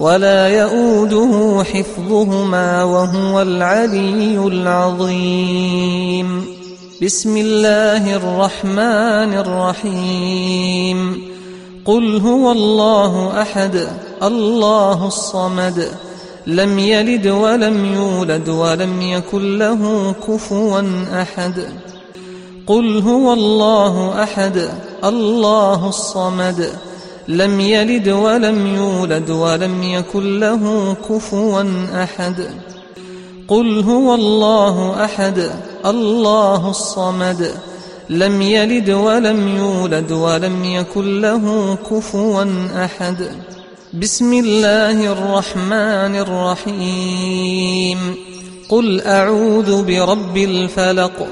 ولا يؤوده حفظهما وهو العلي العظيم. بسم الله الرحمن الرحيم. قل هو الله أحد الله الصمد. لم يلد ولم يولد ولم يكن له كفوا أحد. قل هو الله أحد الله الصمد. لم يلد ولم يولد ولم يكن له كفوا أحد. قل هو الله أحد الله الصمد. لم يلد ولم يولد ولم يكن له كفوا أحد. بسم الله الرحمن الرحيم. قل أعوذ برب الفلق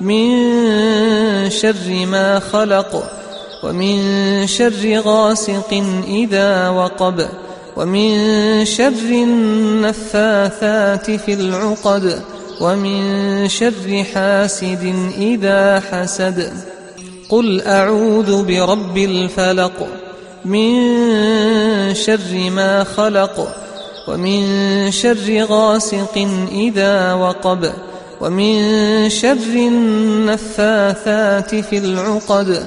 من شر ما خلق ومن شر غاسق إذا وقب ومن شر النفاثات في العقد ومن شر حاسد إذا حسد. قل أعوذ برب الفلق من شر ما خلق ومن شر غاسق إذا وقب ومن شر النفاثات في العقد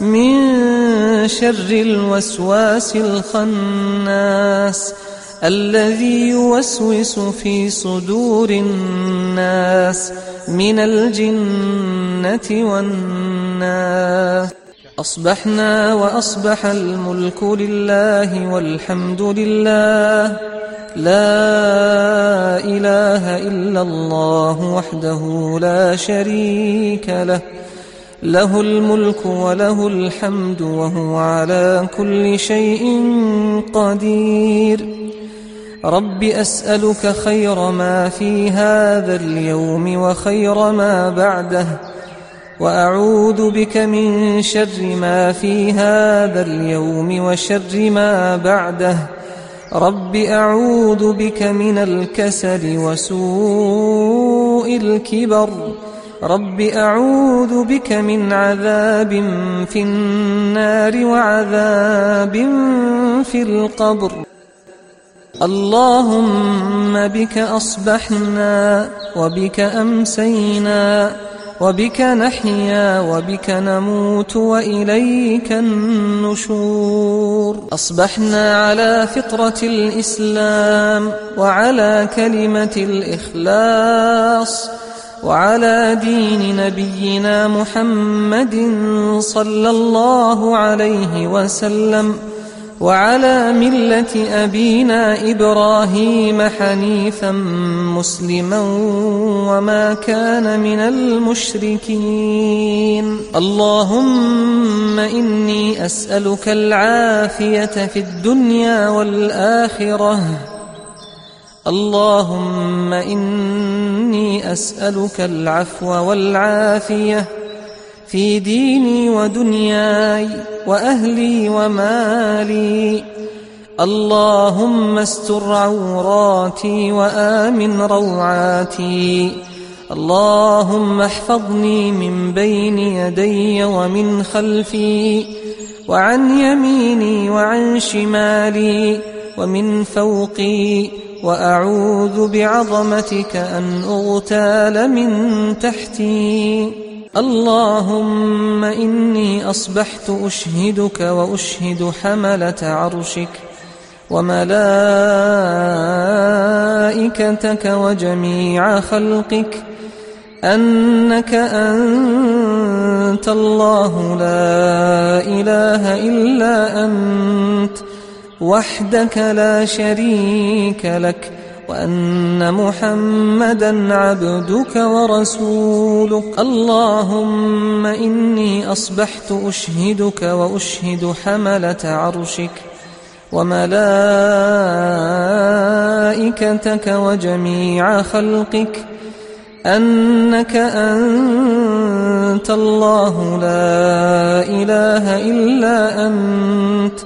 من شر الوسواس الخناس الذي يوسوس في صدور الناس من الجنة والناس. أصبحنا وأصبح الملك لله والحمد لله. لا إله إلا الله وحده لا شريك له. له الملك وله الحمد وهو على كل شيء قدير. رب أسألك خير ما في هذا اليوم وخير ما بعده وأعوذ بك من شر ما في هذا اليوم وشر ما بعده. رب أعوذ بك من الكسل وسوء الكبر رب أعوذ بك من عذاب في النار وعذاب في القبر. اللهم بك أصبحنا وبك أمسينا وبك نحيا وبك نموت وإليك النشور. أصبحنا على فطرة الإسلام وعلى كلمة الإخلاص. وعلى دين نبينا محمد صلى الله عليه وسلم وعلى ملة أبينا إبراهيم حنيفا مسلما وما كان من المشركين. اللهم إني أسألك العافية في الدنيا والآخرة. اللهم إني أسألك العفو والعافية في ديني ودنياي وأهلي ومالي. اللهم استر عوراتي وآمن روعاتي. اللهم احفظني من بين يدي ومن خلفي وعن يميني وعن شمالي ومن فوقي. وأعوذ بعظمتك أن أغتال من تحتي. اللهم إني أصبحت أشهدك وأشهد حملة عرشك وملائكتك وجميع خلقك. أنك أنت الله لا إله إلا أنت. وحدك لا شريك لك وأن محمدا عبدك ورسولك. اللهم إني أصبحت أشهدك وأشهد حملة عرشك وملائكتك وجميع خلقك. أنك أنت الله لا إله إلا أنت.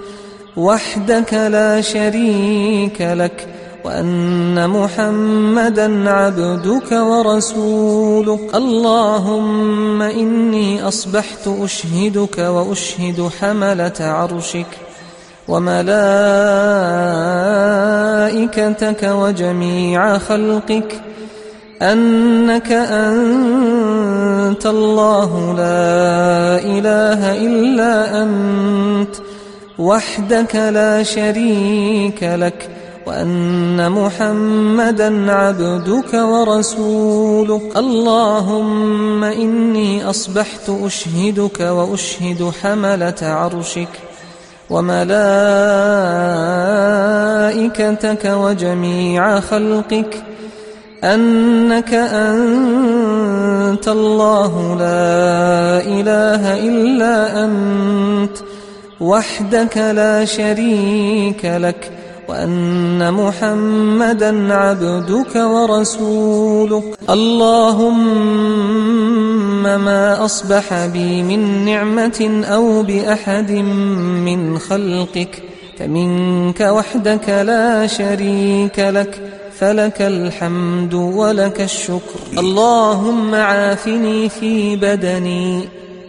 وحدك لا شريك لك وأن محمدا عبدك ورسولك. اللهم إني أصبحت أشهدك وأشهد حملة عرشك وملائكتك وجميع خلقك. أنك أنت الله لا إله إلا أنت. وحدك لا شريك لك وأن محمدا عبدك ورسولك. اللهم إني أصبحت أشهدك وأشهد حملة عرشك وملائكتك وجميع خلقك. أنك أنت الله لا إله إلا أنت. وحدك لا شريك لك وأن محمدا عبدك ورسولك. اللهم ما أصبح بي من نعمة أو بأحد من خلقك فمنك وحدك لا شريك لك فلك الحمد ولك الشكر. اللهم عافني في بدني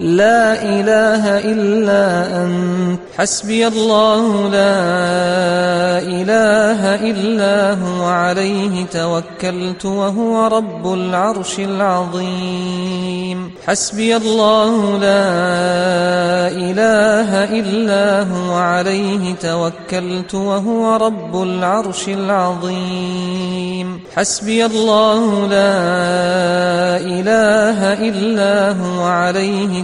لا إله إلا أنت. حسبي الله لا إله إلا هو. عليه توكلت وهو رب العرش العظيم. حسبي الله لا إله إلا هو. عليه توكلت وهو رب العرش العظيم. حسبي الله لا إله إلا هو. عليه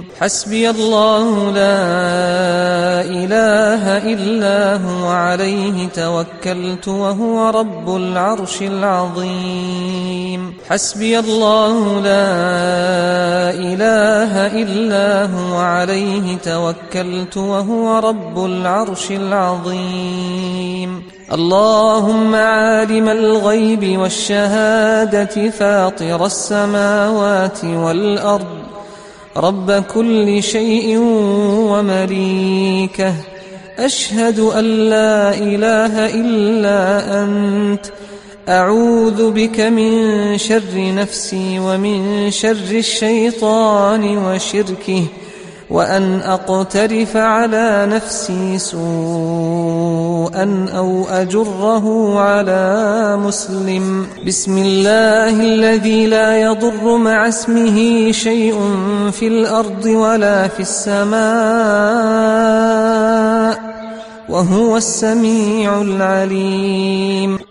حسبي الله لا إله إلا هو عليه توكلت وهو رب العرش العظيم. حسبي الله لا إله إلا هو عليه توكلت وهو رب العرش العظيم. اللهم عالم الغيب والشهادة فاطر السماوات والأرض. رب كل شيء ومليكه. أشهد أن لا إله إلا أنت. أعوذ بك من شر نفسي ومن شر الشيطان وشركه. وأن أقترف على نفسي سوءا أو أجره على مسلم. بسم الله الذي لا يضر مع اسمه شيء في الأرض ولا في السماء وهو السميع العليم.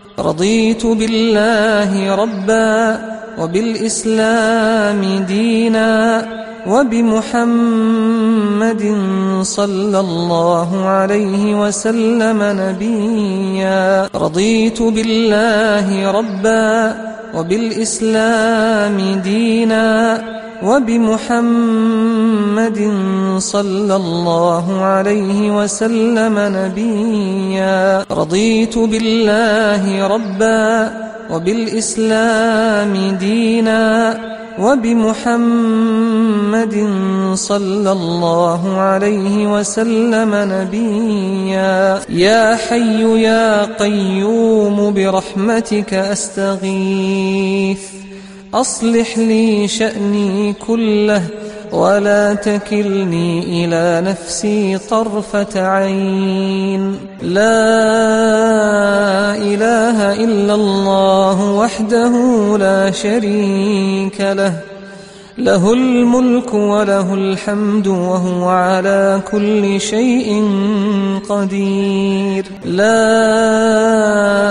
رضيت بالله ربا وبالإسلام دينا وبمحمد صلى الله عليه وسلم نبيا. رضيت بالله ربا وبالإسلام دينا وبمحمد صلى الله عليه وسلم نبيا. رضيت بالله ربا وبالإسلام دينا وبمحمد صلى الله عليه وسلم نبيا. يا حي يا قيوم برحمتك أستغيث. أصلح لي شأني كله ولا تكلني إلى نفسي طرفة عين. لا إله إلا الله وحده لا شريك له. له الملك وله الحمد وهو على كل شيء قدير. لا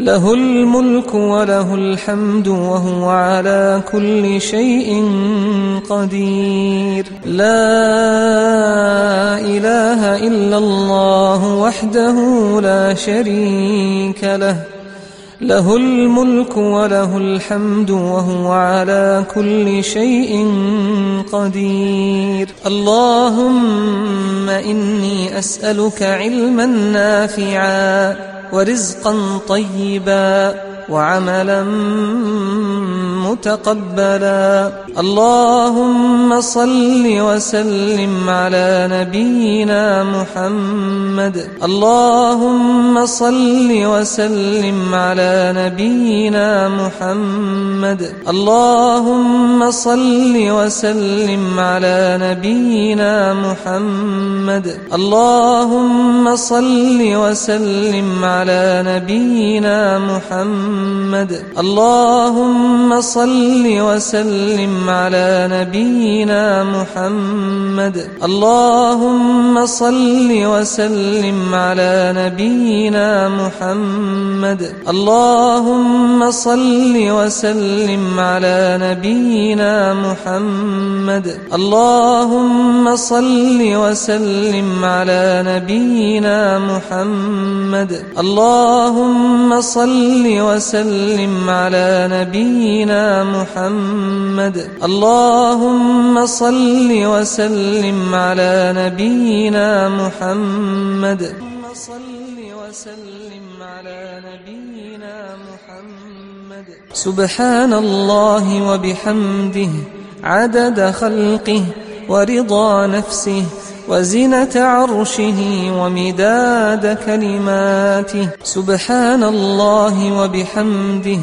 له الملك وله الحمد وهو على كل شيء قدير. لا إله إلا الله وحده لا شريك له. له الملك وله الحمد وهو على كل شيء قدير. اللهم إني أسألك علما نافعا. ورزقا طيبا وعملا متقبلا. اللهم صل وسلم على نبينا محمد. اللهم صل وسلم على نبينا محمد. اللهم صل وسلم على نبينا محمد. اللهم صل وسلم على نبينا محمد. اللهم صل وسلم على نبينا محمد. اللهم صل وسلم على نبينا محمد. اللهم صل وسلم على نبينا محمد. اللهم صل وسلم على نبينا محمد. اللهم صل وسلم على نبينا محمد. اللهم صل وسلم على نبينا محمد. صل وسلم على نبينا محمد. سبحان الله وبحمده عدد خلقه ورضا نفسه وزنة عرشه ومداد كلماته. سبحان الله وبحمده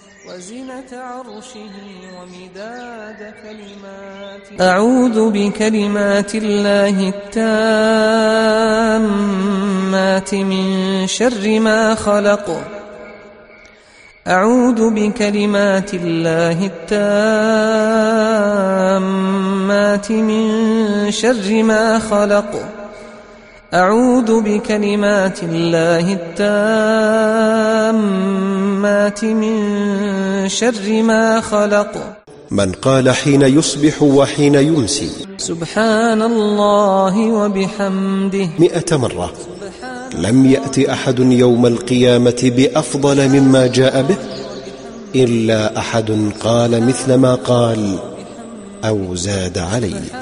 وزنة عرشه ومداد كلماته. أعوذ بكلمات الله التامات من شر ما خلق. أعوذ بكلمات الله التامات من شر ما خلق. أعوذ بكلمات الله التامات من شر ما خلق. من قال حين يصبح وحين يمسي. سبحان الله وبحمده. مئة مرة. لم يأت أحد يوم القيامة بأفضل مما جاء به إلا أحد قال مثل ما قال أو زاد عليه.